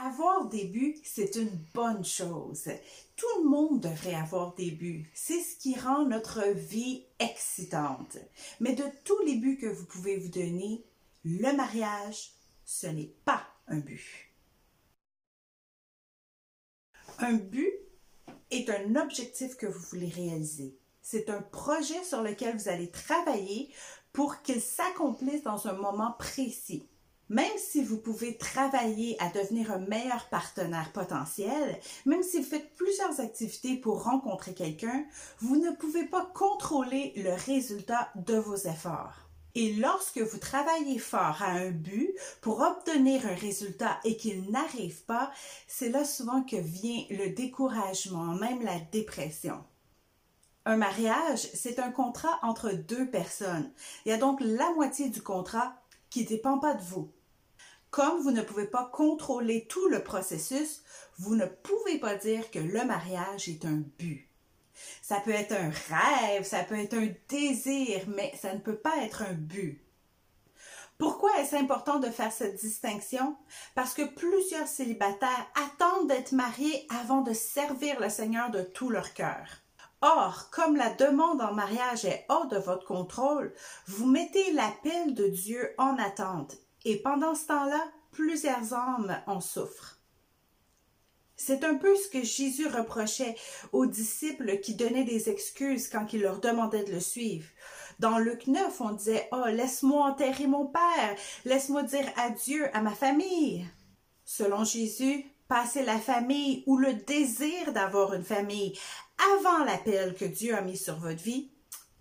Avoir des buts, c'est une bonne chose. Tout le monde devrait avoir des buts. C'est ce qui rend notre vie excitante. Mais de tous les buts que vous pouvez vous donner, le mariage, ce n'est pas un but. Un but est un objectif que vous voulez réaliser. C'est un projet sur lequel vous allez travailler pour qu'il s'accomplisse dans un moment précis. Même si vous pouvez travailler à devenir un meilleur partenaire potentiel, même si vous faites plusieurs activités pour rencontrer quelqu'un, vous ne pouvez pas contrôler le résultat de vos efforts. Et lorsque vous travaillez fort à un but pour obtenir un résultat et qu'il n'arrive pas, c'est là souvent que vient le découragement, même la dépression. Un mariage, c'est un contrat entre deux personnes. Il y a donc la moitié du contrat qui ne dépend pas de vous. Comme vous ne pouvez pas contrôler tout le processus, vous ne pouvez pas dire que le mariage est un but. Ça peut être un rêve, ça peut être un désir, mais ça ne peut pas être un but. Pourquoi est-ce important de faire cette distinction? Parce que plusieurs célibataires attendent d'être mariés avant de servir le Seigneur de tout leur cœur. Or, comme la demande en mariage est hors de votre contrôle, vous mettez l'appel de Dieu en attente et pendant ce temps-là, plusieurs âmes en souffrent. C'est un peu ce que Jésus reprochait aux disciples qui donnaient des excuses quand il leur demandait de le suivre. Dans Luc 9, on disait Oh, laisse-moi enterrer mon père, laisse-moi dire adieu à ma famille. Selon Jésus, passer la famille ou le désir d'avoir une famille avant l'appel que Dieu a mis sur votre vie,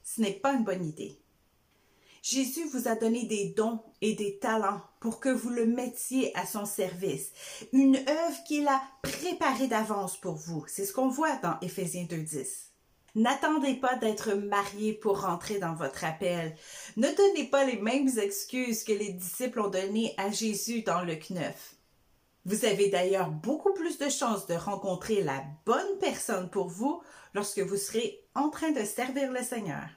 ce n'est pas une bonne idée. Jésus vous a donné des dons et des talents pour que vous le mettiez à son service. Une œuvre qu'il a préparée d'avance pour vous. C'est ce qu'on voit dans Éphésiens 2.10. N'attendez pas d'être marié pour rentrer dans votre appel. Ne donnez pas les mêmes excuses que les disciples ont données à Jésus dans Luc 9. Vous avez d'ailleurs beaucoup plus de chances de rencontrer la bonne personne pour vous lorsque vous serez en train de servir le Seigneur.